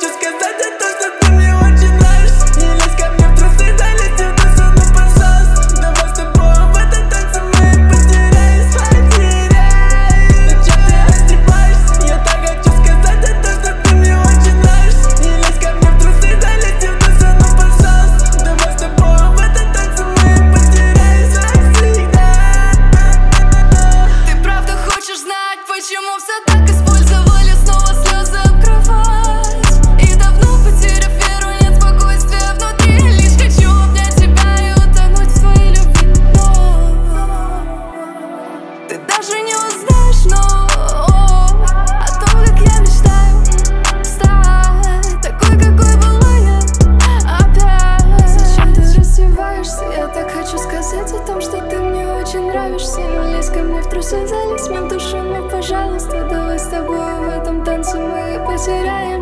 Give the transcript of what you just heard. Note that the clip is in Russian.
just cause that даже не узнаешь, но о, о том, как я мечтаю стать такой, какой была я опять. Зачем ты раздеваешься? Я так хочу сказать о том, что ты мне очень нравишься. Не лезь ко мне в трусы, залезь мне в душу, ну пожалуйста, давай с тобой в этом танце мы потеряем.